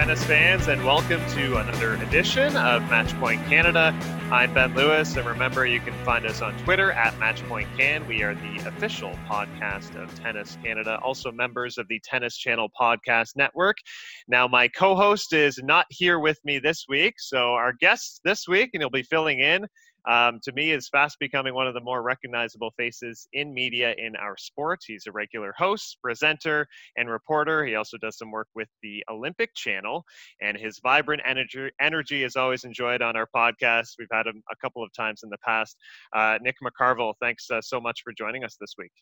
tennis fans, and welcome to another edition of Matchpoint Canada. I'm Ben Lewis, and remember, you can find us on Twitter at MatchpointCan. We are the official podcast of Tennis Canada, also members of the Tennis Channel Podcast Network. Now, my co host is not here with me this week, so our guest this week, and he'll be filling in um, to me is fast becoming one of the more recognizable faces in media in our sport. He's a regular host, presenter, and reporter. He also does some work with the Olympic Channel, and his vibrant energy, energy is always enjoyed on our podcast. We've had him a couple of times in the past. Uh, Nick McCarville, thanks uh, so much for joining us this week.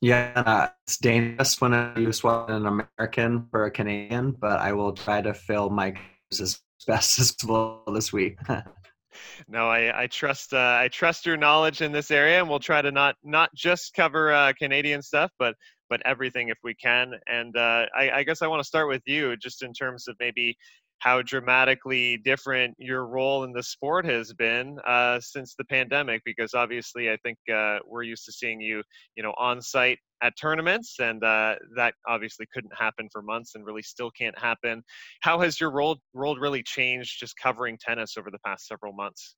Yeah, uh, it's dangerous when I use an American for a Canadian, but I will try to fill my as best as possible this week. no, I, I trust uh, I trust your knowledge in this area, and we'll try to not not just cover uh, Canadian stuff, but but everything if we can. And uh, I, I, guess I want to start with you, just in terms of maybe how dramatically different your role in the sport has been uh, since the pandemic because obviously i think uh, we're used to seeing you you know on site at tournaments and uh, that obviously couldn't happen for months and really still can't happen how has your role role really changed just covering tennis over the past several months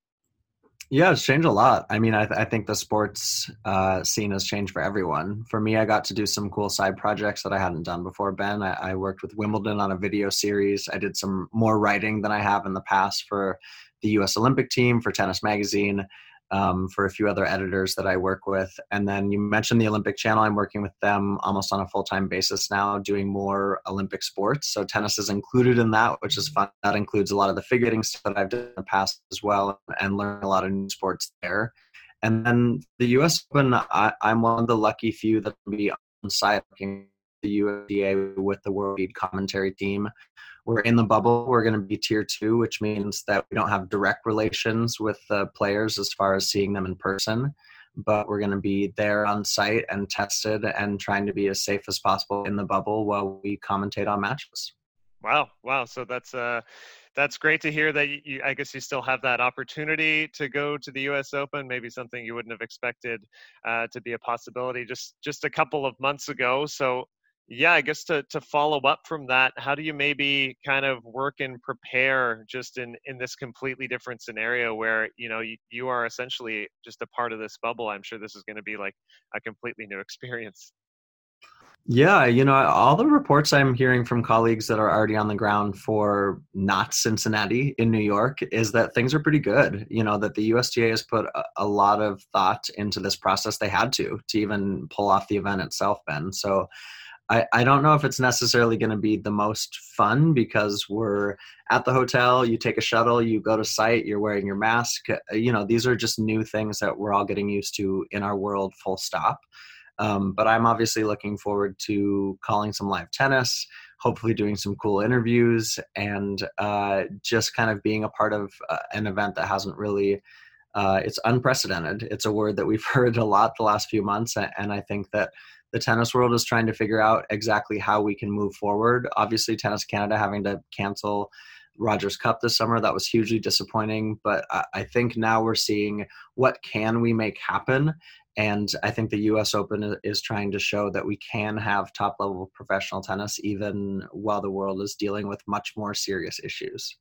yeah, it's changed a lot. I mean, I, th- I think the sports uh, scene has changed for everyone. For me, I got to do some cool side projects that I hadn't done before. Ben, I, I worked with Wimbledon on a video series. I did some more writing than I have in the past for the U.S. Olympic team for Tennis Magazine um, for a few other editors that I work with. And then you mentioned the Olympic Channel. I'm working with them almost on a full time basis now, doing more Olympic sports. So tennis is included in that, which is fun. That includes a lot of the figure stuff that I've done in the past as well, and learn a lot of new sports there. And then the U.S. Open, I, am one of the lucky few that be on site the USTA with the World Feed commentary team we're in the bubble. We're going to be tier two, which means that we don't have direct relations with the players as far as seeing them in person, but we're going to be there on site and tested and trying to be as safe as possible in the bubble while we commentate on matches. Wow, wow! So that's uh, that's great to hear that you. I guess you still have that opportunity to go to the U.S. Open. Maybe something you wouldn't have expected uh, to be a possibility just just a couple of months ago. So yeah i guess to, to follow up from that how do you maybe kind of work and prepare just in in this completely different scenario where you know you, you are essentially just a part of this bubble i'm sure this is going to be like a completely new experience yeah, you know, all the reports I'm hearing from colleagues that are already on the ground for not Cincinnati in New York is that things are pretty good. You know, that the USTA has put a, a lot of thought into this process. They had to to even pull off the event itself, Ben. So I, I don't know if it's necessarily going to be the most fun because we're at the hotel, you take a shuttle, you go to site, you're wearing your mask. Uh, you know, these are just new things that we're all getting used to in our world, full stop. Um, but I'm obviously looking forward to calling some live tennis, hopefully doing some cool interviews, and uh, just kind of being a part of uh, an event that hasn't really. Uh, it's unprecedented. It's a word that we've heard a lot the last few months, and I think that the tennis world is trying to figure out exactly how we can move forward. Obviously, Tennis Canada having to cancel Rogers Cup this summer that was hugely disappointing, but I think now we're seeing what can we make happen. And I think the U.S. Open is trying to show that we can have top level professional tennis even while the world is dealing with much more serious issues.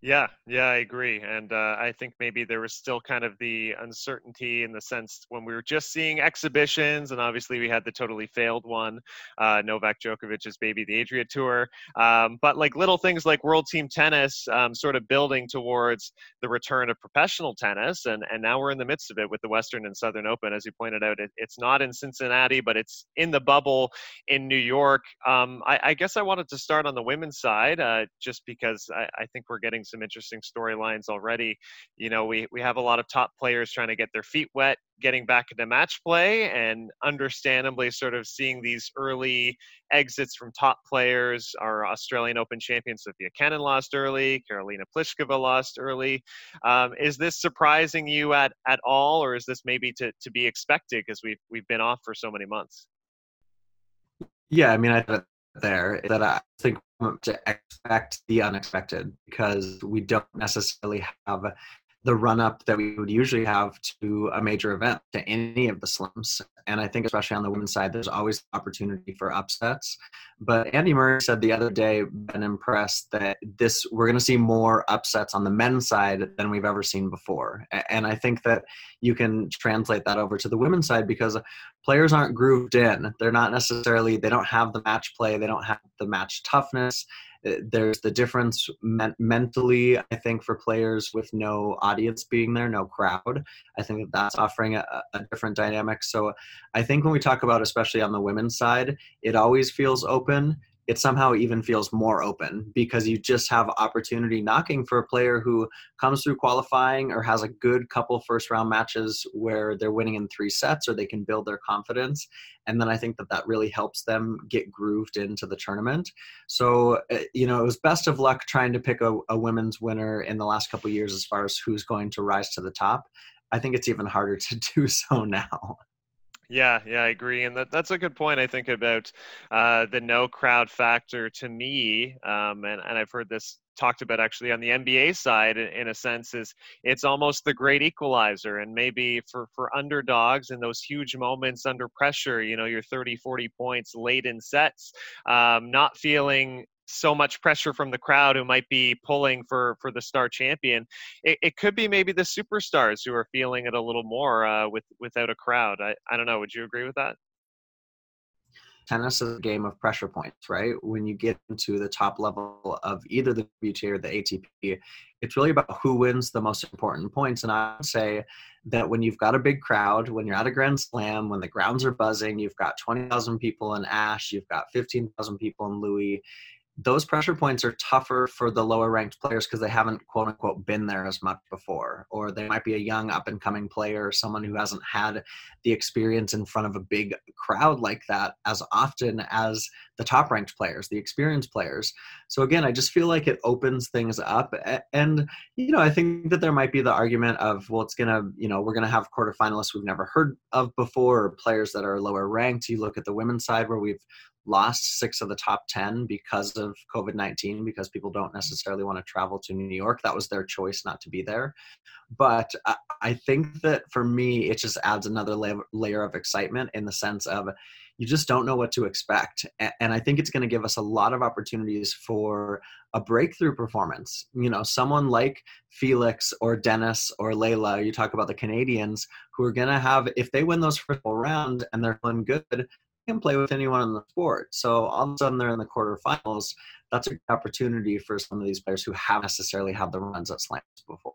Yeah, yeah, I agree. And uh, I think maybe there was still kind of the uncertainty in the sense when we were just seeing exhibitions, and obviously we had the totally failed one, uh, Novak Djokovic's baby, the Adria Tour. Um, but like little things like World Team Tennis, um, sort of building towards the return of professional tennis, and and now we're in the midst of it with the Western and Southern Open, as you pointed out. It, it's not in Cincinnati, but it's in the bubble in New York. Um, I, I, guess I wanted to start on the women's side, uh, just because I, I think we're getting getting some interesting storylines already. You know, we, we have a lot of top players trying to get their feet wet, getting back into match play, and understandably sort of seeing these early exits from top players. Our Australian Open champion Sofia Kenin lost early, Karolina Pliskova lost early. Um, is this surprising you at, at all, or is this maybe to, to be expected because we've, we've been off for so many months? Yeah, I mean, I there that I think to expect the unexpected because we don't necessarily have the run up that we would usually have to a major event to any of the slims. And I think, especially on the women's side, there's always opportunity for upsets. But Andy Murray said the other day, been impressed that this we're going to see more upsets on the men's side than we've ever seen before. And I think that you can translate that over to the women's side because players aren't grooved in. They're not necessarily, they don't have the match play, they don't have the match toughness Uh, there's the difference men- mentally i think for players with no audience being there no crowd. I think that that's offering a, a, different dynamic. So i think when we talk about especially on the women's side it always feels open it somehow even feels more open because you just have opportunity knocking for a player who comes through qualifying or has a good couple first round matches where they're winning in three sets or they can build their confidence. And then i think that that really helps them get grooved into the tournament. So uh, you know it was best of luck trying to pick a, a women's winner in the last couple years as far as who's going to rise to the top. I think it's even harder to do so now yeah, yeah, I agree, and that, that's a good point. I think about uh, the no crowd factor to me, um, and and I've heard this talked about actually on the NBA side in a sense is it's almost the great equalizer and maybe for for underdogs in those huge moments under pressure you know you're 30 40 points late in sets um, not feeling so much pressure from the crowd who might be pulling for for the star champion. It, it could be maybe the superstars who are feeling it a little more uh, with without a crowd. I, I don't know. Would you agree with that? Tennis is a game of pressure points, right? When you get into the top level of either the WTA or the ATP, it's really about who wins the most important points. And I would say that when you've got a big crowd, when you're at a Grand Slam, when the grounds are buzzing, you've got 20,000 people in Ashe, you've got 15,000 people in Louis, those pressure points are tougher for the lower ranked players because they haven't quote unquote been there as much before or they might be a young up and coming player or someone who hasn't had the experience in front of a big crowd like that as often as the top ranked players the experienced players. So again i just feel like it opens things up and you know i think that there might be the argument of well it's gonna you know we're gonna have quarterfinalists we've never heard of before or players that are lower ranked. You look at the women's side where we've lost six of the top 10 because of COVID 19, because people don't mm. necessarily want to travel to New York. That was their choice not to be there. But I think that for me, it just adds another layer of excitement in the sense of you just don't know what to expect. And I think it's going to give us a lot of opportunities for a breakthrough performance. You know, someone like Felix or Denis or Leylah, you talk about the Canadians who are going to have, if they win those first round and they're feeling good, can play with anyone in the sport. So all of a sudden they're in the quarterfinals. That's an opportunity for some of these players who haven't necessarily had the runs at slams before.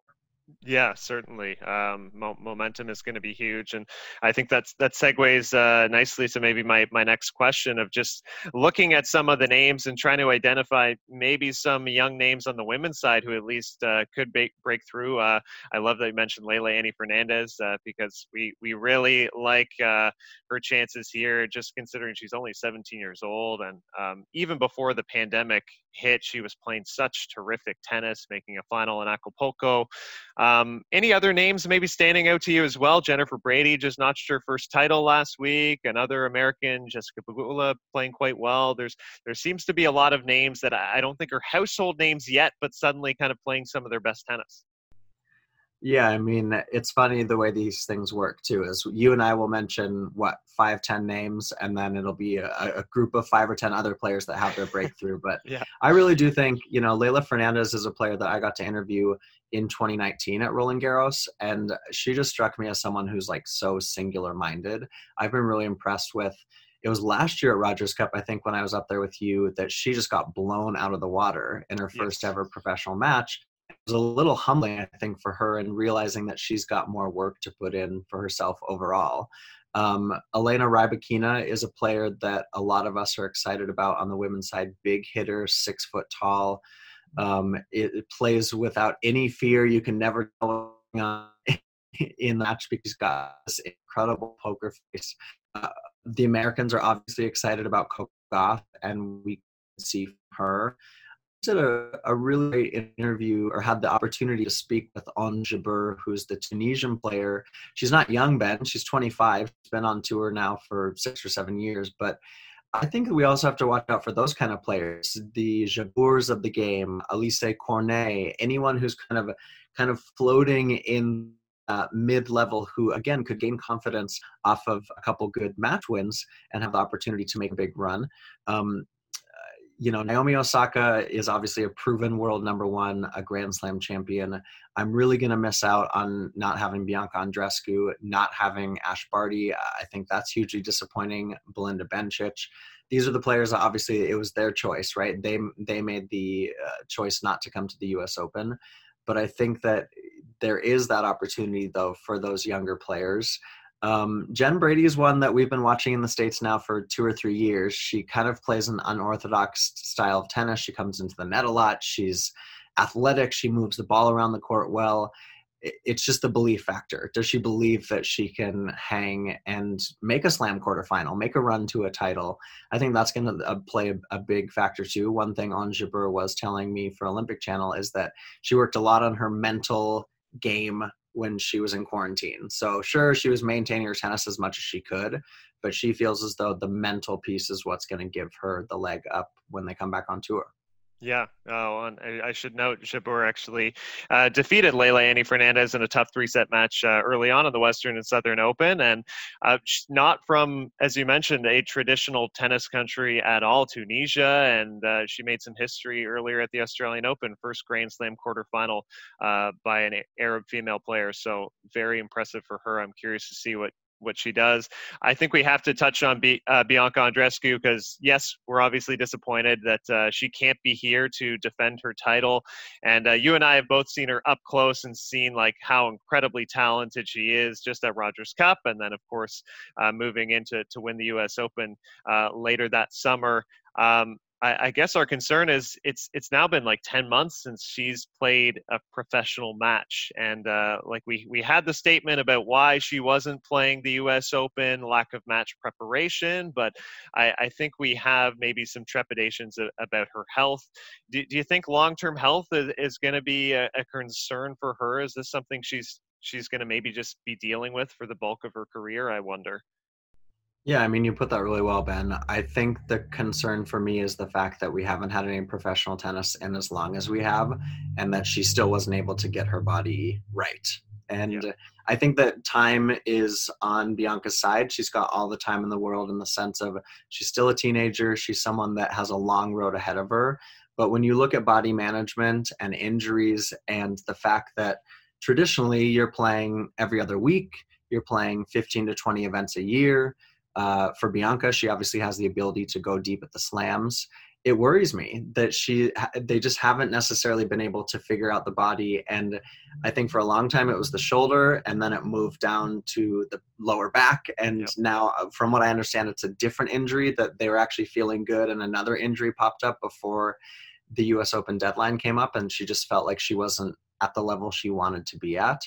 Yeah, certainly. Um, mo- momentum is going to be huge, and I think that's that segues uh, nicely to maybe my my next question of just looking at some of the names and trying to identify maybe some young names on the women's side who at least uh, could break break through. Uh, I love that you mentioned Leylah Annie Fernandez uh, because we we really like uh, her chances here, just considering she's only 17 years old, and um, even before the pandemic hit, she was playing such terrific tennis, making a final in Acapulco. Um, any other names maybe standing out to you as well? Jennifer Brady just notched her first title last week. Another American, Jessica Pegula, playing quite well. There's there seems to be a lot of names that I don't think are household names yet, but suddenly kind of playing some of their best tennis. Yeah, I mean, it's funny the way these things work too. Is you and I will mention what five, ten names, and then it'll be a, a group of five or ten other players that have their breakthrough. But yeah. I really do think you know Leylah Fernandez is a player that I got to interview in 2019 at Roland Garros, and she just struck me as someone who's like so singular minded. I've been really impressed with. It was last year at Rogers Cup, I think, when I was up there with you, that she just got blown out of the water in her first yes. ever professional match was a little humbling, I think, for her and realizing that she's got more work to put in for herself overall. Um, Elena Rybakina is a player that a lot of us are excited about on the women's side. Big hitter, six foot tall. Um, it, it, plays without any fear. You can never tell in the match because he's got this incredible poker face. Uh, the Americans are obviously excited about Coco Gauff, and we see her did a, a really great interview or had the opportunity to speak with Ons Jabeur, who's the Tunisian player. She's not young, Ben. She's 25. She's been on tour now for six or seven years, but I think we also have to watch out for those kind of players, the Jabeurs of the game, Alizé Cornet, anyone who's kind of kind of floating in uh, mid-level who again could gain confidence off of a couple good match wins and have the opportunity to make a big run. Um, you know, Naomi Osaka is obviously a proven world number one, a Grand Slam champion. I'm really going to miss out on not having Bianca Andreescu, not having Ash Barty. I think that's hugely disappointing. Belinda Bencic. These are the players that obviously it was their choice, right? They they made the uh, choice not to come to the U.S. Open, but I think that there is that opportunity though for those younger players um, Jen Brady is one that we've been watching in the States now for two or three years. She kind of plays an unorthodox style of tennis. She comes into the net a lot. She's athletic. She moves the ball around the court well. It's just the belief factor. Does she believe that she can hang and make a slam quarterfinal, make a run to a title? I think that's going to uh, play a, big factor too. One thing Jabeur was telling me for Olympic Channel is that she worked a lot on her mental game when she was in quarantine. So sure, she was maintaining her tennis as much as she could, but she feels as though the mental piece is what's going to give her the leg up when they come back on tour. Yeah. Oh, and I should note Jabeur actually uh, defeated Leylah Annie Fernandez in a tough three-set match uh, early on in the Western and Southern Open, and uh, not from, as you mentioned, a traditional tennis country at all, Tunisia, and uh, she made some history earlier at the Australian Open, first Grand Slam quarterfinal uh, by an Arab female player. So very impressive for her. I'm curious to see what what she does. I think we have to touch on B, uh, Bianca Andreescu because yes, we're obviously disappointed that uh, she can't be here to defend her title. And uh, you and I have both seen her up close and seen like how incredibly talented she is just at Rogers Cup, and then of course uh, moving into to win the U.S. Open uh, later that summer. Um, I, I guess our concern is it's it's now been like 10 months since she's played a professional match and uh, like we we had the statement about why she wasn't playing the us open lack of match preparation but i, I think we have maybe some trepidations about her health. Do, do you think long-term health is, is going to be a, a concern for her? Is this something she's she's going to maybe just be dealing with for the bulk of her career i wonder yeah, I mean, you put that really well, Ben. I think the concern for me is the fact that we haven't had any professional tennis in as long as we have, and that she still wasn't able to get her body right. And yeah. I think that time is on Bianca's side. She's got all the time in the world in the sense of she's still a teenager. She's someone that has a long road ahead of her. But when you look at body management and injuries and the fact that traditionally you're playing every other week, you're playing 15 to 20 events a year uh, for Bianca, she obviously has the ability to go deep at the slams. It worries me that she they just haven't necessarily been able to figure out the body and I think for a long time it was the shoulder and then it moved down to the lower back and yep. now uh, from what I understand it's a different injury that they were actually feeling good and another injury popped up before the US Open deadline came up and she just felt like she wasn't at the level she wanted to be at.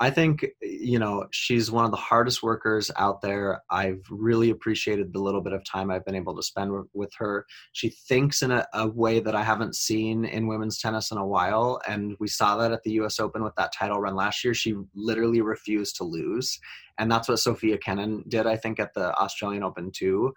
I think you know she's one of the hardest workers out there. I've really appreciated the little bit of time I've been able to spend with her. She thinks in a, a, way that I haven't seen in women's tennis in a while, and we saw that at the U.S. Open with that title run last year. She literally refused to lose, and that's what Sofia Kenin did. I think at the Australian Open too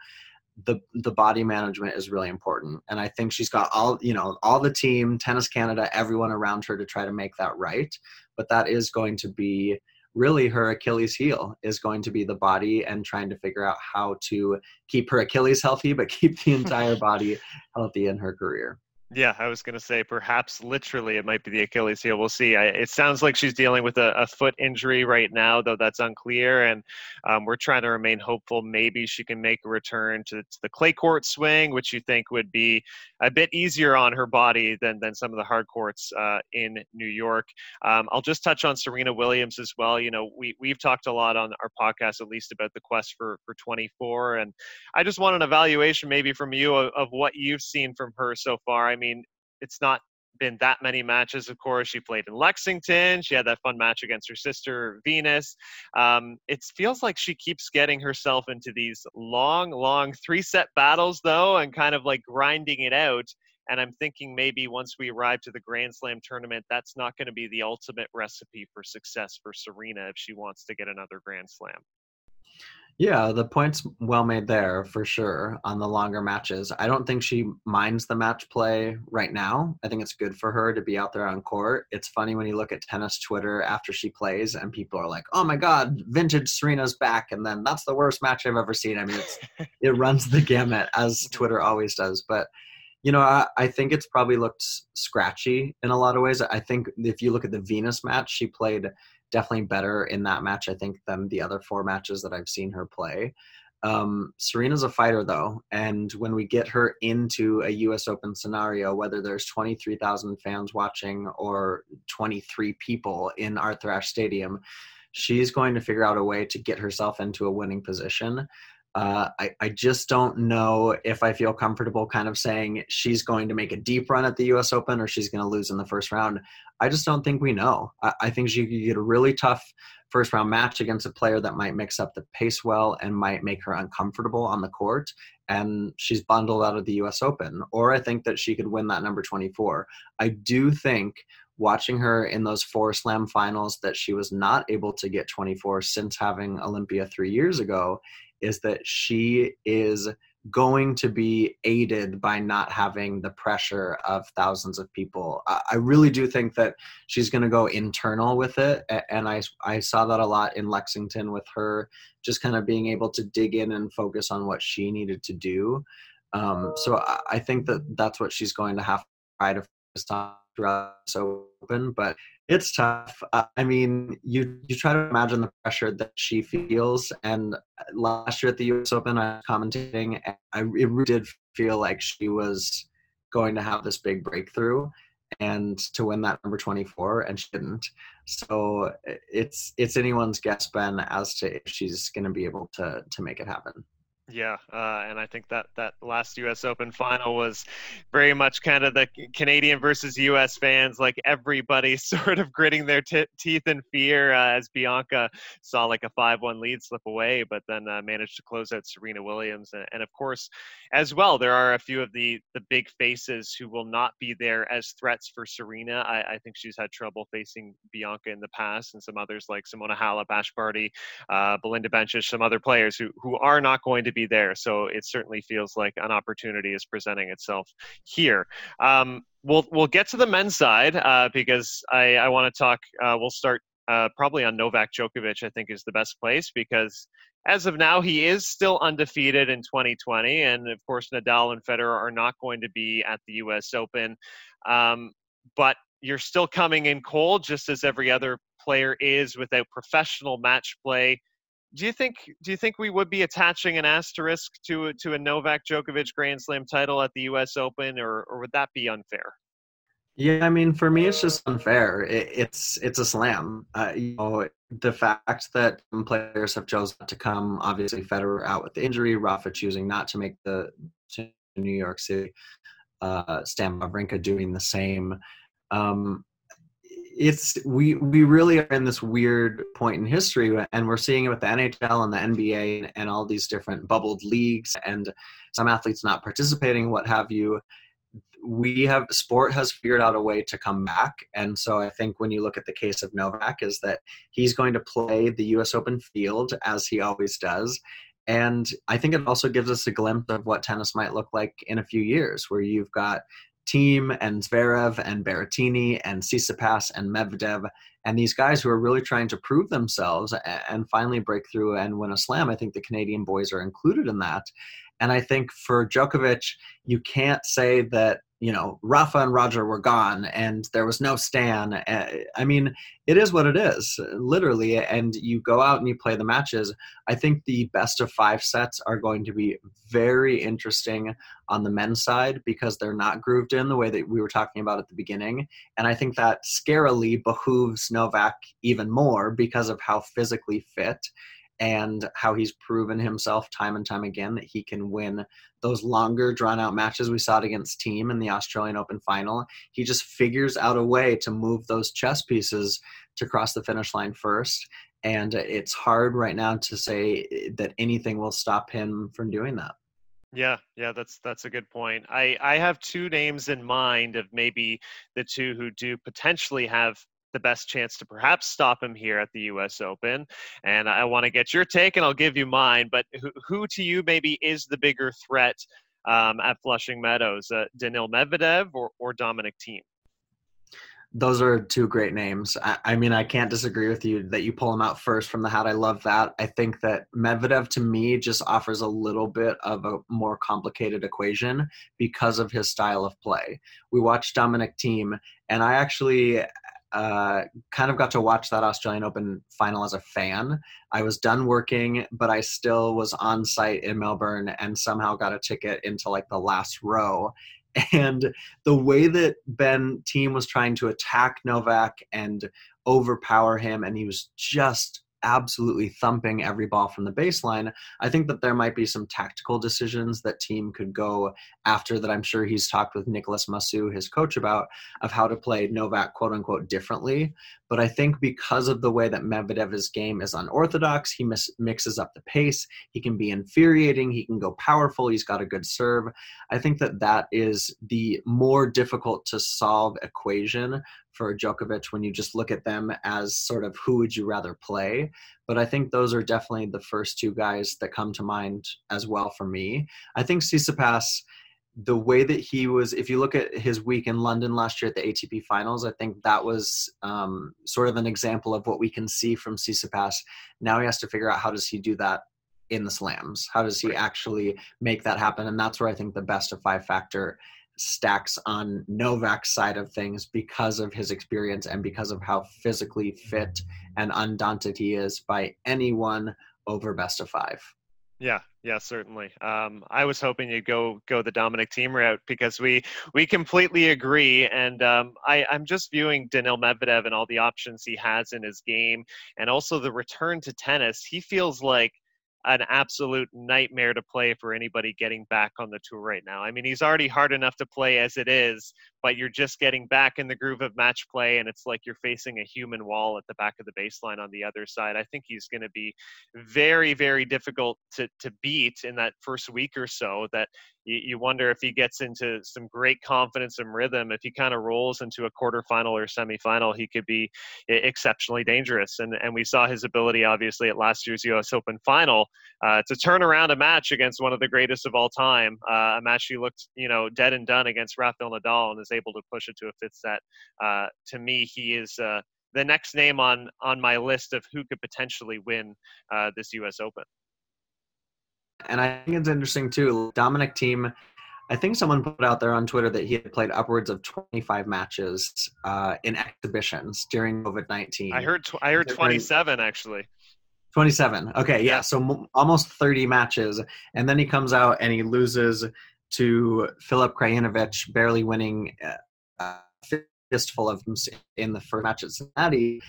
the the body management is really important and i think she's got all you know all the team tennis canada everyone around her to try to make that right but that is going to be really her achilles heel is going to be the body and trying to figure out how to keep her achilles healthy but keep the entire body healthy in her career yeah, I was going to say perhaps literally it might be the Achilles heel. We'll see. I, it sounds like she's dealing with a, a, foot injury right now, though that's unclear. And um, we're trying to remain hopeful. Maybe she can make a return to, to, the clay court swing, which you think would be a bit easier on her body than, than some of the hard courts uh, in New York. Um, I'll just touch on Serena Williams as well. You know, we, we've talked a lot on our podcast, at least about the quest for, for 24. And I just want an evaluation maybe from you of, of what you've seen from her so far. I mean, it's not been that many matches, of course. She played in Lexington. She had that fun match against her sister, Venus. Um, it feels like she keeps getting herself into these long, long three set battles, though, and kind of like grinding it out. And I'm thinking maybe once we arrive to the Grand Slam tournament, that's not going to be the ultimate recipe for success for Serena if she wants to get another Grand Slam. Yeah, the point's well made there for sure on the longer matches. I don't think she minds the match play right now. I think it's good for her to be out there on court. It's funny when you look at tennis Twitter after she plays and people are like, "Oh my god, vintage Serena's back." And then that's the worst match I've ever seen. I mean, it's it runs the gamut as. Twitter always does, but you know, I, I, think it's probably looked scratchy in a lot of ways. I think if you look at the Venus match, she played definitely better in that match, I think, than the other four matches that I've seen her play. Um, Serena's a fighter, though, and when we get her into a U.S. Open scenario, whether there's 23,000 fans watching or 23 people in Arthur Ashe Stadium, she's going to figure out a way to get herself into a winning position. Uh, I, I just don't know if I feel comfortable kind of saying she's going to make a deep run at the US Open or she's going to lose in the first round. I just don't think we know. I, I think she could get a really tough first round match against a player that might mix up the pace well and might make her uncomfortable on the court. And she's bundled out of the US Open. Or I think that she could win that number 24. I do think watching her in those four slam finals that she was not able to get 24 since having Olympia three years ago is that she is going to be aided by not having the pressure of thousands of people. I really do think that she's going to go internal with it, and I I saw that a lot in Lexington with her just kind of being able to dig in and focus on what she needed to do. Um, so I think that that's what she's going to have to try to focus on this open, but it's tough. I mean, you you try to imagine the pressure that she feels. And uh, last year at the U.S. Open, I was commentating, and I did feel like she was going to have this big breakthrough and to win that number 24 and she didn't so it's it's anyone's guess ben as to if she's going to be able to to make it happen yeah, uh, and I think that that last U.S. Open final was very much kind of the Canadian versus U.S. fans, like everybody sort of gritting their t- teeth in fear uh, as Bianca saw like a five-one lead slip away, but then uh, managed to close out Serena Williams, and, and, of course, as well, there are a few of the the big faces who will not be there as threats for Serena. I, I think she's had trouble facing Bianca in the past, and some others like Simona Halep, Ash Barty, uh, Belinda Bencic, some other players who who are not going to be there. So it certainly feels like an opportunity is presenting itself here. Um, we'll we'll get to the men's side uh, because I, I want to talk. Uh, we'll start uh, probably on Novak Djokovic. I think is the best place because as of now he is still undefeated in 2020, and of course Nadal and Federer are not going to be at the U.S. Open. Um, but you're still coming in cold, just as every other player is without professional match play do you think do you think we would be attaching an asterisk to to a Novak Djokovic Grand Slam title at the U.S. Open, or or would that be unfair? Yeah, I mean, for me, it's just unfair. It, it's it's a slam. Uh, you know, the fact that players have chosen to come, obviously Federer out with the injury, Rafa choosing not to make the to New York City, uh, Stan Wawrinka doing the same. Um, it's we we really are in this weird point in history and we're seeing it with the nhl and the nba and, all these different bubbled leagues and some athletes not participating what have you. We have sport has figured out a way to come back and so i think when you look at the case of novak is that he's going to play the us open field as he always does and i think it also gives us a glimpse of what tennis might look like in a few years where you've got Thiem and Zverev and Berrettini and Tsitsipas and Medvedev and these guys who are really trying to prove themselves and finally break through and win a slam. I think the Canadian boys are included in that. And I think for Djokovic, you can't say that you know, Rafa and Roger were gone and there was no Stan. Eh, I mean, it is what it is, literally. And you go out and you play the matches. I think the best of five sets are going to be very interesting on the men's side because they're not grooved in the way that we were talking about at the beginning. And I think that scarily behooves Novak even more because of how physically fit and how he's proven himself time and time again that he can win those longer drawn out matches we saw it against Thiem in the Australian Open final. He just figures out a way to move those chess pieces to cross the finish line first. And it's hard right now to say that anything will stop him from doing that. Yeah, yeah, that's that's a good point. I I have two names in mind of maybe the two who do potentially have the best chance to perhaps stop him here at the U.S. Open. And I want to get your take, and I'll give you mine. But who, who to you maybe is the bigger threat um, at Flushing Meadows, uh, Daniil Medvedev or, or Dominic Thiem? Those are two great names. I, I, mean, I can't disagree with you that you pull them out first from the hat. I love that. I think that Medvedev to me just offers a little bit of a more complicated equation because of his style of play. We watched Dominic Thiem, and I actually uh, kind of got to watch that Australian Open final as a fan. I was done working, but I still was on site in Melbourne and somehow got a ticket into like the last row. And the way that Ben Thiem was trying to attack Novak and overpower him, and he was just absolutely thumping every ball from the baseline. I think that there might be some tactical decisions that Thiem could go after that I'm sure he's talked with Nicholas Massu, his coach, about of how to play Novak quote unquote differently. But I think because of the way that Medvedev's game is unorthodox, he mis- mixes up the pace. He can be infuriating. He can go powerful. He's got a good serve. I think that that is the more difficult to solve equation for Djokovic when you just look at them as sort of who would you rather play. But I think those are definitely the first two guys that come to mind as well for me. I think Tsitsipas the way that he was if you look at his week in london last year at the atp finals i think that was um, sort of an example of what we can see from Tsitsipas. now he has to figure out how does he do that in the slams how does he actually make that happen and that's where i think the best of five factor stacks on novak's side of things because of his experience and because of how physically fit and undaunted he is by anyone over best of five yeah, yeah, certainly. Um, I was hoping you'd go go the Dominic Thiem route because we we completely agree, and um, I, I'm just viewing Daniil Medvedev and all the options he has in his game, and also the return to tennis. He feels like an absolute nightmare to play for anybody getting back on the tour right now. I mean, he's already hard enough to play as it is, but you're just getting back in the groove of match play, and it's like you're facing a human wall at the back of the baseline on the other side. I think he's going to be very, very difficult to, to beat in that first week or so. That you, you wonder if he gets into some great confidence and rhythm. If he kind of rolls into a quarterfinal or semifinal, he could be exceptionally dangerous. And and we saw his ability, obviously, at last year's U.S. Open final uh, to turn around a match against one of the greatest of all time, uh, a match he looked, you know, dead and done against Rafael Nadal, and is able to push it to a fifth set. Uh, to me, he is. Uh, the next name on on my list of who could potentially win uh, this U.S. Open. And I think it's interesting too. Dominic Thiem, I think someone put out there on Twitter that he had played upwards of 25 matches uh, in exhibitions during COVID 19. I heard tw- I heard 27 actually. 27. Okay, yeah, so m- almost 30 matches, and then he comes out and he loses to Filip Krajinovic, barely winning uh, a fistful of them in the first match at Cincinnati.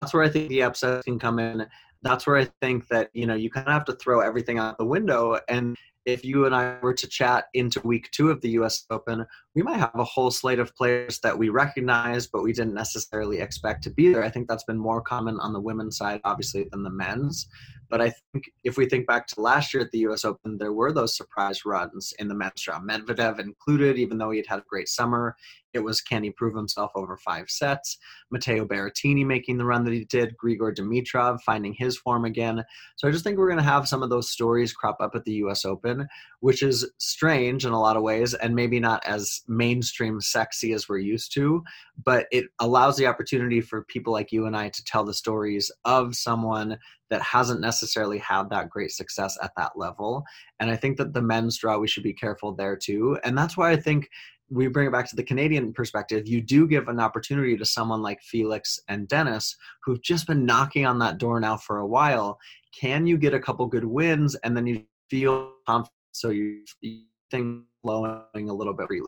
That's where I think the upset can come in that's where I think that you know you kind of have to throw everything out the window. And if you and I were to chat into week two of the U.S. Open, we might have a whole slate of players that we recognize, but we didn't necessarily expect to be there. I think that's been more common on the women's side, obviously, than the men's. But I think if we think back to last year at the U.S. Open, there were those surprise runs in the men's round, Medvedev included, even though he had had a great summer. It was can he prove himself over five sets? Matteo Berrettini making the run that he did, Grigor Dimitrov finding his form again. So I just think we're going to have some of those stories crop up at the US Open, which is strange in a lot of ways and maybe not as mainstream sexy as we're used to, but it allows the opportunity for people like you and I to tell the stories of someone that hasn't necessarily had that great success at that level. And I think that the men's draw, we should be careful there too. And that's why I think we bring it back to the Canadian perspective, you do give an opportunity to someone like Felix and Denis, who've just been knocking on that door now for a while. Can you get a couple good wins and then you feel confident so you think flowing a little bit freely?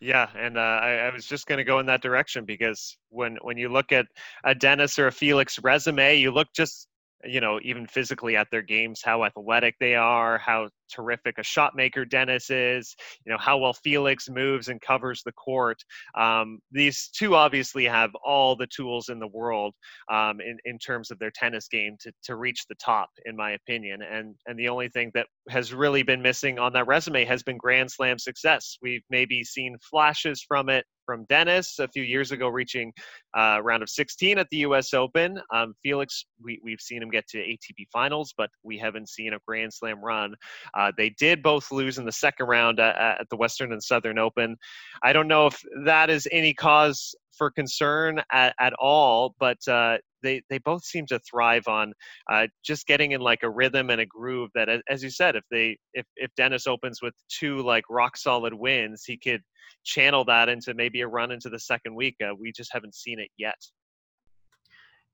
Yeah, and uh, I, I, was just going to go in that direction because when when you look at a Denis or a Felix resume, you look just you know even physically at their games how athletic they are how terrific a shot maker Denis is, you know, how well Felix moves and covers the court. Um, these two obviously have all the tools in the world um, in, in terms of their tennis game to, to reach the top, in my opinion. And, and the only thing that has really been missing on that resume has been Grand Slam success. We've maybe seen flashes from it from Denis a few years ago, reaching uh, round of 16 at the U.S. Open. Um, Felix, we, we've seen him get to ATP finals, but we haven't seen a Grand Slam run. Uh, they did both lose in the second round at, at the Western and Southern Open. I don't know if that is any cause for concern at, at all, but uh, they they both seem to thrive on uh, just getting in like a rhythm and a groove. That, as you said, if they if if Denis opens with two like rock solid wins, he could channel that into maybe a run into the second week. Uh, we just haven't seen it yet.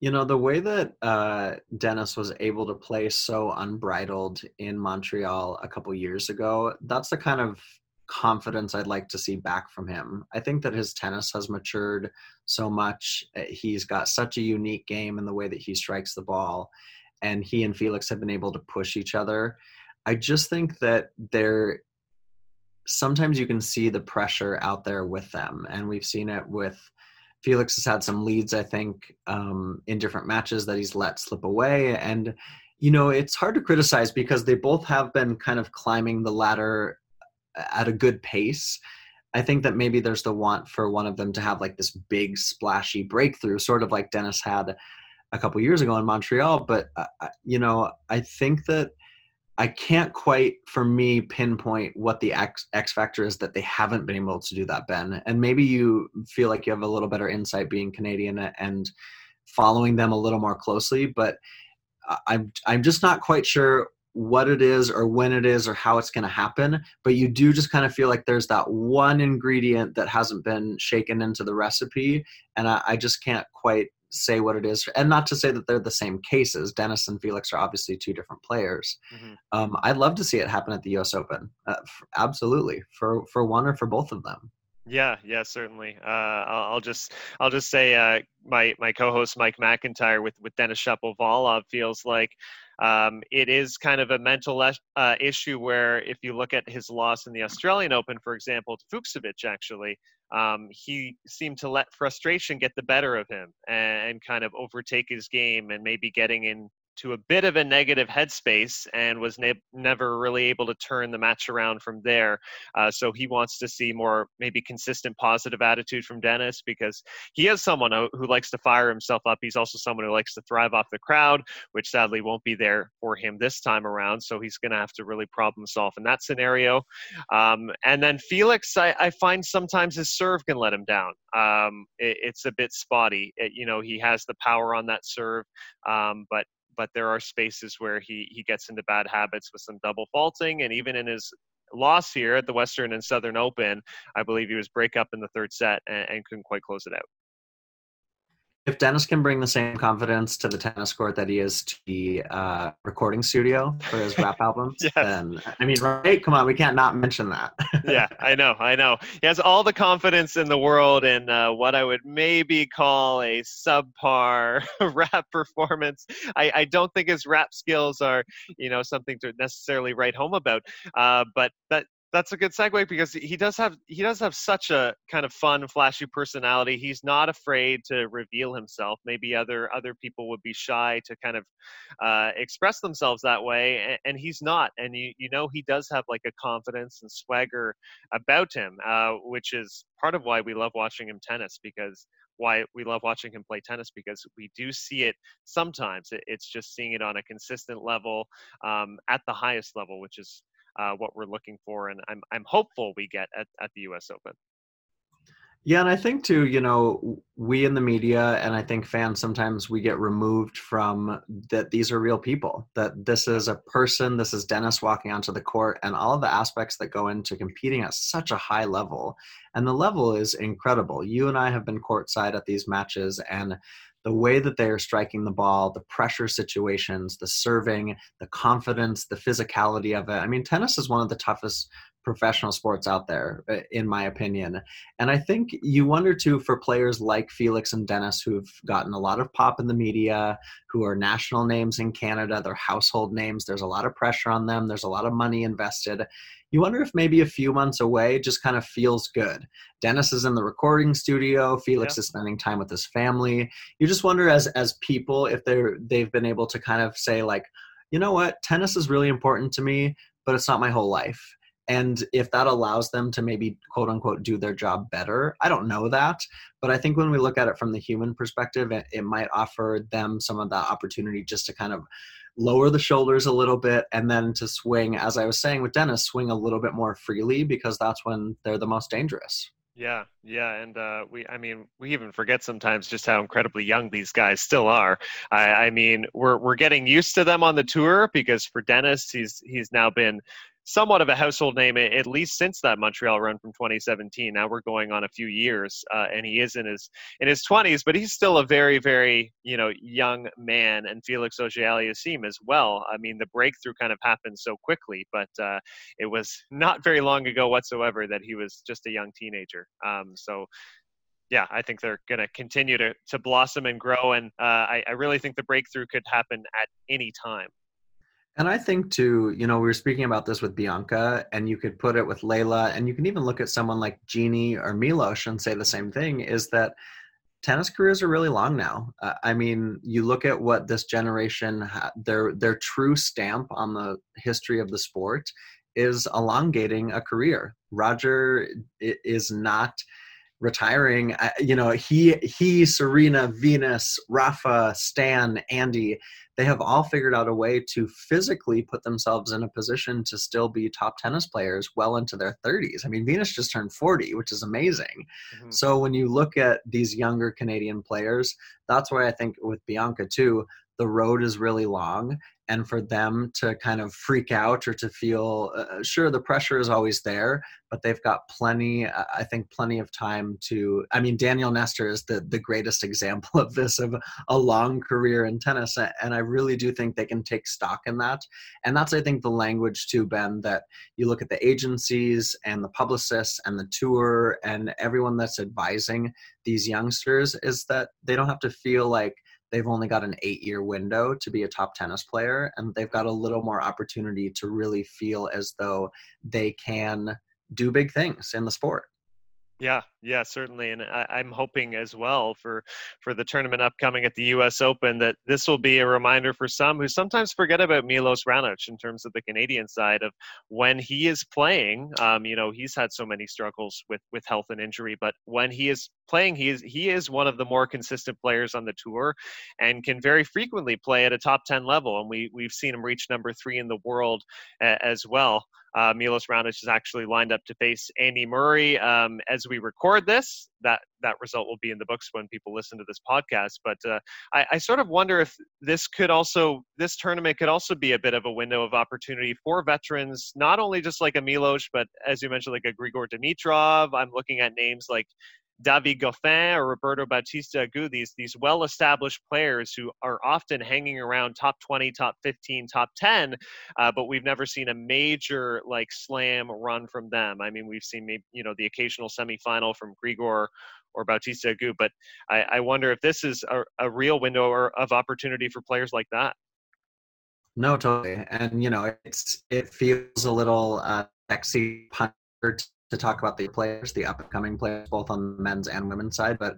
You know, the way that uh, Denis was able to play so unbridled in Montreal a couple years ago, that's the kind of confidence I'd like to see back from him. I think that his tennis has matured so much. Uh, he's got such a unique game in the way that he strikes the ball, and he and Felix have been able to push each other. I just think that they're sometimes you can see the pressure out there with them, and we've seen it with Felix has had some leads, I think, um, in different matches that he's let slip away, and you know it's hard to criticize because they both have been kind of climbing the ladder at a good pace. I think that maybe there's the want for one of them to have like this big splashy breakthrough, sort of like Denis had a couple years ago in Montreal. But uh, you know, I think that I can't quite, for me, pinpoint what the X, X factor is that they haven't been able to do that, Ben. And maybe you feel like you have a little better insight being Canadian and following them a little more closely. But I'm I'm just not quite sure what it is or when it is or how it's going to happen. But you do just kind of feel like there's that one ingredient that hasn't been shaken into the recipe, and I, I just can't quite say what it is and not to say that they're the same cases. Denis and felix are obviously two different players. Mm-hmm. um, i'd love to see it happen at the us open. Uh, f- absolutely. For for one or for both of them yeah, yeah, certainly. Uh, I'll, I'll, just, I'll just say, uh, my my co-host Mike McIntyre with with Denis Shapovalov feels like um, it is kind of a mental uh, issue where if you look at his loss in the Australian Open, for example, to Fucsovics, actually, um, he seemed to let frustration get the better of him and, and kind of overtake his game and maybe getting in to a bit of a negative headspace and was ne- never really able to turn the match around from there. Uh, so he wants to see more maybe consistent positive attitude from Denis because he is someone who likes to fire himself up. He's also someone who likes to thrive off the crowd, which sadly won't be there for him this time around. So he's going to have to really problem solve in that scenario. Um, and then Felix, I, I, find sometimes his serve can let him down. Um, it, it's a bit spotty. It, you know, he has the power on that serve, um, but but there are spaces where he he gets into bad habits with some double faulting, and even in his loss here at the Western and Southern Open, I believe he was break up in the third set and, and couldn't quite close it out if Denis can bring the same confidence to the tennis court that he is to the uh, recording studio for his rap album, yes. then I mean, right? Come on, we can't not mention that. yeah, I know, I know. He has all the confidence in the world in uh, what I would maybe call a subpar rap performance. I, I, don't think his rap skills are, you know, something to necessarily write home about. Uh, but that that's a good segue because he does have he does have such a kind of fun, flashy personality. He's not afraid to reveal himself. Maybe other other people would be shy to kind of uh, express themselves that way, and, and, he's not. And you you know he does have like a confidence and swagger about him, uh, which is part of why we love watching him tennis because why we love watching him play tennis because we do see it sometimes. It's just seeing it on a consistent level um, at the highest level, which is uh, what we're looking for, and I'm I'm hopeful we get at, at the U.S. Open. Yeah, and I think too, you know, we in the media and I think fans sometimes we get removed from that these are real people, that this is a person, this is Denis walking onto the court, and all the aspects that go into competing at such a high level. And the level is incredible. You and I have been courtside at these matches, and the way that they are striking the ball, the pressure situations, the serving, the confidence, the physicality of it. I mean, tennis is one of the toughest professional sports out there, uh, in my opinion. And I think you wonder too for players like Felix and Denis, who've gotten a lot of pop in the media, who are national names in Canada, they're household names. There's a lot of pressure on them, there's a lot of money invested. You wonder if maybe a few months away just kind of feels good. Denis is in the recording studio, Felix yeah. is spending time with his family. You just wonder as as people if they're they've been able to kind of say like, you know what, tennis is really important to me, but it's not my whole life and if that allows them to maybe quote unquote do their job better i don't know that but i think when we look at it from the human perspective it, it might offer them some of that opportunity just to kind of lower the shoulders a little bit and then to swing as i was saying with denis swing a little bit more freely because that's when they're the most dangerous yeah, yeah, and uh, we, I mean, we even forget sometimes just how incredibly young these guys still are. I, I mean, we're we're getting used to them on the tour because for denis he's he's now been somewhat of a household name at least since that Montreal run from 2017. Now we're going on a few years, uh, and he is in his in his 20s, but he's still a very very you know young man. And Felix Auger-Aliassime as well. I mean, the breakthrough kind of happened so quickly, but uh, it was not very long ago whatsoever that he was just a young teenager. Um, so yeah, I think they're going to continue to to blossom and grow, and uh, I, I really think the breakthrough could happen at any time. And I think too, you know, we were speaking about this with Bianca, and you could put it with Leylah, and you can even look at someone like Genie or Milos and say the same thing is that tennis careers are really long now. Uh, I mean, you look at what this generation, ha- their their true stamp on the history of the sport is elongating a career. Roger is not retiring. You know, he he Serena, Venus, Rafa, Stan, Andy they have all figured out a way to physically put themselves in a position to still be top tennis players well into their 30s. I mean, Venus just turned 40, which is amazing. Mm-hmm. So when you look at these younger Canadian players, that's why I think with Bianca too, the road is really long and for them to kind of freak out or to feel uh, uh, sure the pressure is always there but they've got plenty uh, i think plenty of time to i mean daniel nestor is the, the greatest example of this of a long career in tennis and i really do think they can take stock in that and that's i think the language too ben that you look at the agencies and the publicists and the tour and everyone that's advising these youngsters is that they don't have to feel like they've only got an eight year window to be a top tennis player and they've got a little more opportunity to really feel as though they can do big things in the sport yeah, yeah, certainly, and I, am hoping as well for for the tournament upcoming at the U.S. Open that this will be a reminder for some who sometimes forget about Milos Raonic in terms of the Canadian side of when he is playing. Um, you know, he's had so many struggles with with health and injury, but when he is playing, he is he is one of the more consistent players on the tour, and can very frequently play at a top ten level. And we we've seen him reach number three in the world uh, as well. Uh, Milos Raonic is actually lined up to face Andy Murray um, as we record this. That that result will be in the books when people listen to this podcast. But uh, I, I, sort of wonder if this could also this tournament could also be a bit of a window of opportunity for veterans, not only just like a Milos, but as you mentioned, like a Grigor Dimitrov. I'm looking at names like David Goffin or Roberto Bautista Agut, these, these well established players who are often hanging around top 20, top 15, top 10, uh, but we've never seen a major like slam run from them. I mean, we've seen maybe, you know, the occasional semifinal from Grigor or Bautista Agut, but I, I wonder if this is a, a real window or, of opportunity for players like that. No, totally. And, you know, it's, it feels a little uh, sexy to talk about the players, the upcoming players, both on the men's and women's side. But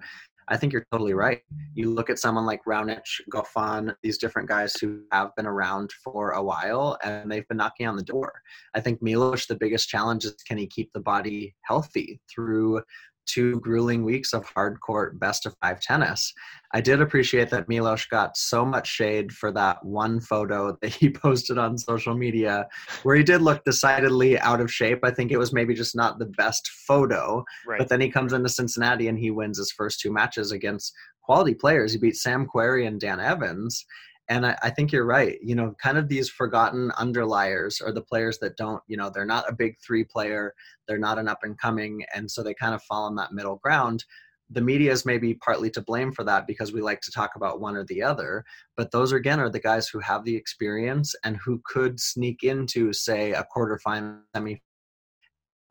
I think you're totally right. You look at someone like Raonic, Goffin, these different guys who have been around for a while and they've been knocking on the door. I think Milos, the biggest challenge is can he keep the body healthy through two grueling weeks of hard court best of five tennis. I did appreciate that Milos got so much shade for that one photo that he posted on social media where he did look decidedly out of shape. I think it was maybe just not the best photo. Right. But then he comes into Cincinnati and he wins his first two matches against quality players. He beat Sam Querrey and Dan Evans. And I, I, think you're right. You know, kind of these forgotten underliers are the players that don't, you know, they're not a big three player, they're not an up and coming, and so they kind of fall on that middle ground. The media is maybe partly to blame for that because we like to talk about one or the other. But those again are the guys who have the experience and who could sneak into, say, a quarterfinal, semi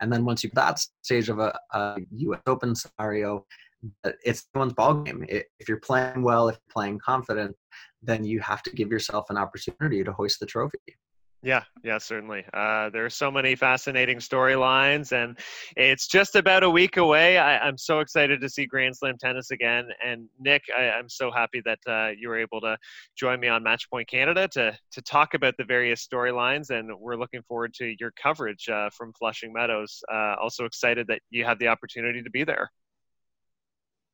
And then once you that stage of a, a U.S. Open scenario, it's anyone's ball game. If you're playing well, if you're playing confident, then you have to give yourself an opportunity to hoist the trophy. Yeah, yeah, certainly. Uh, there are so many fascinating storylines, and it's just about a week away. I, am so excited to see Grand Slam tennis again. And Nick, I, am so happy that uh, you were able to join me on Matchpoint Canada to to talk about the various storylines, and we're looking forward to your coverage uh, from Flushing Meadows. Uh, also excited that you had the opportunity to be there.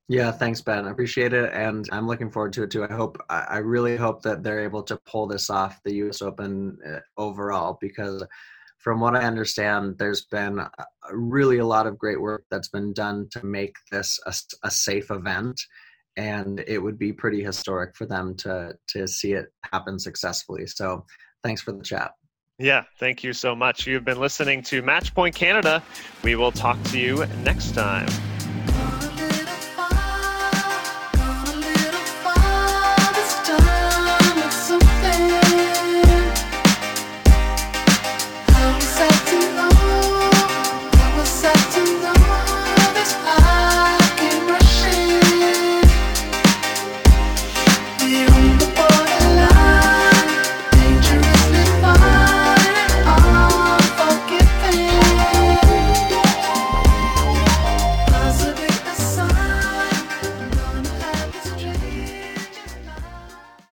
Yeah, thanks, Ben. I appreciate it, and I'm looking forward to it too. I hope, I really hope that they're able to pull this off, the U.S. Open uh, overall, because from what I understand, there's been really a lot of great work that's been done to make this a, a safe event, and it would be pretty historic for them to to see it happen successfully. So, thanks for the chat. Yeah, thank you so much. You've been listening to Matchpoint Canada. We will talk to you next time.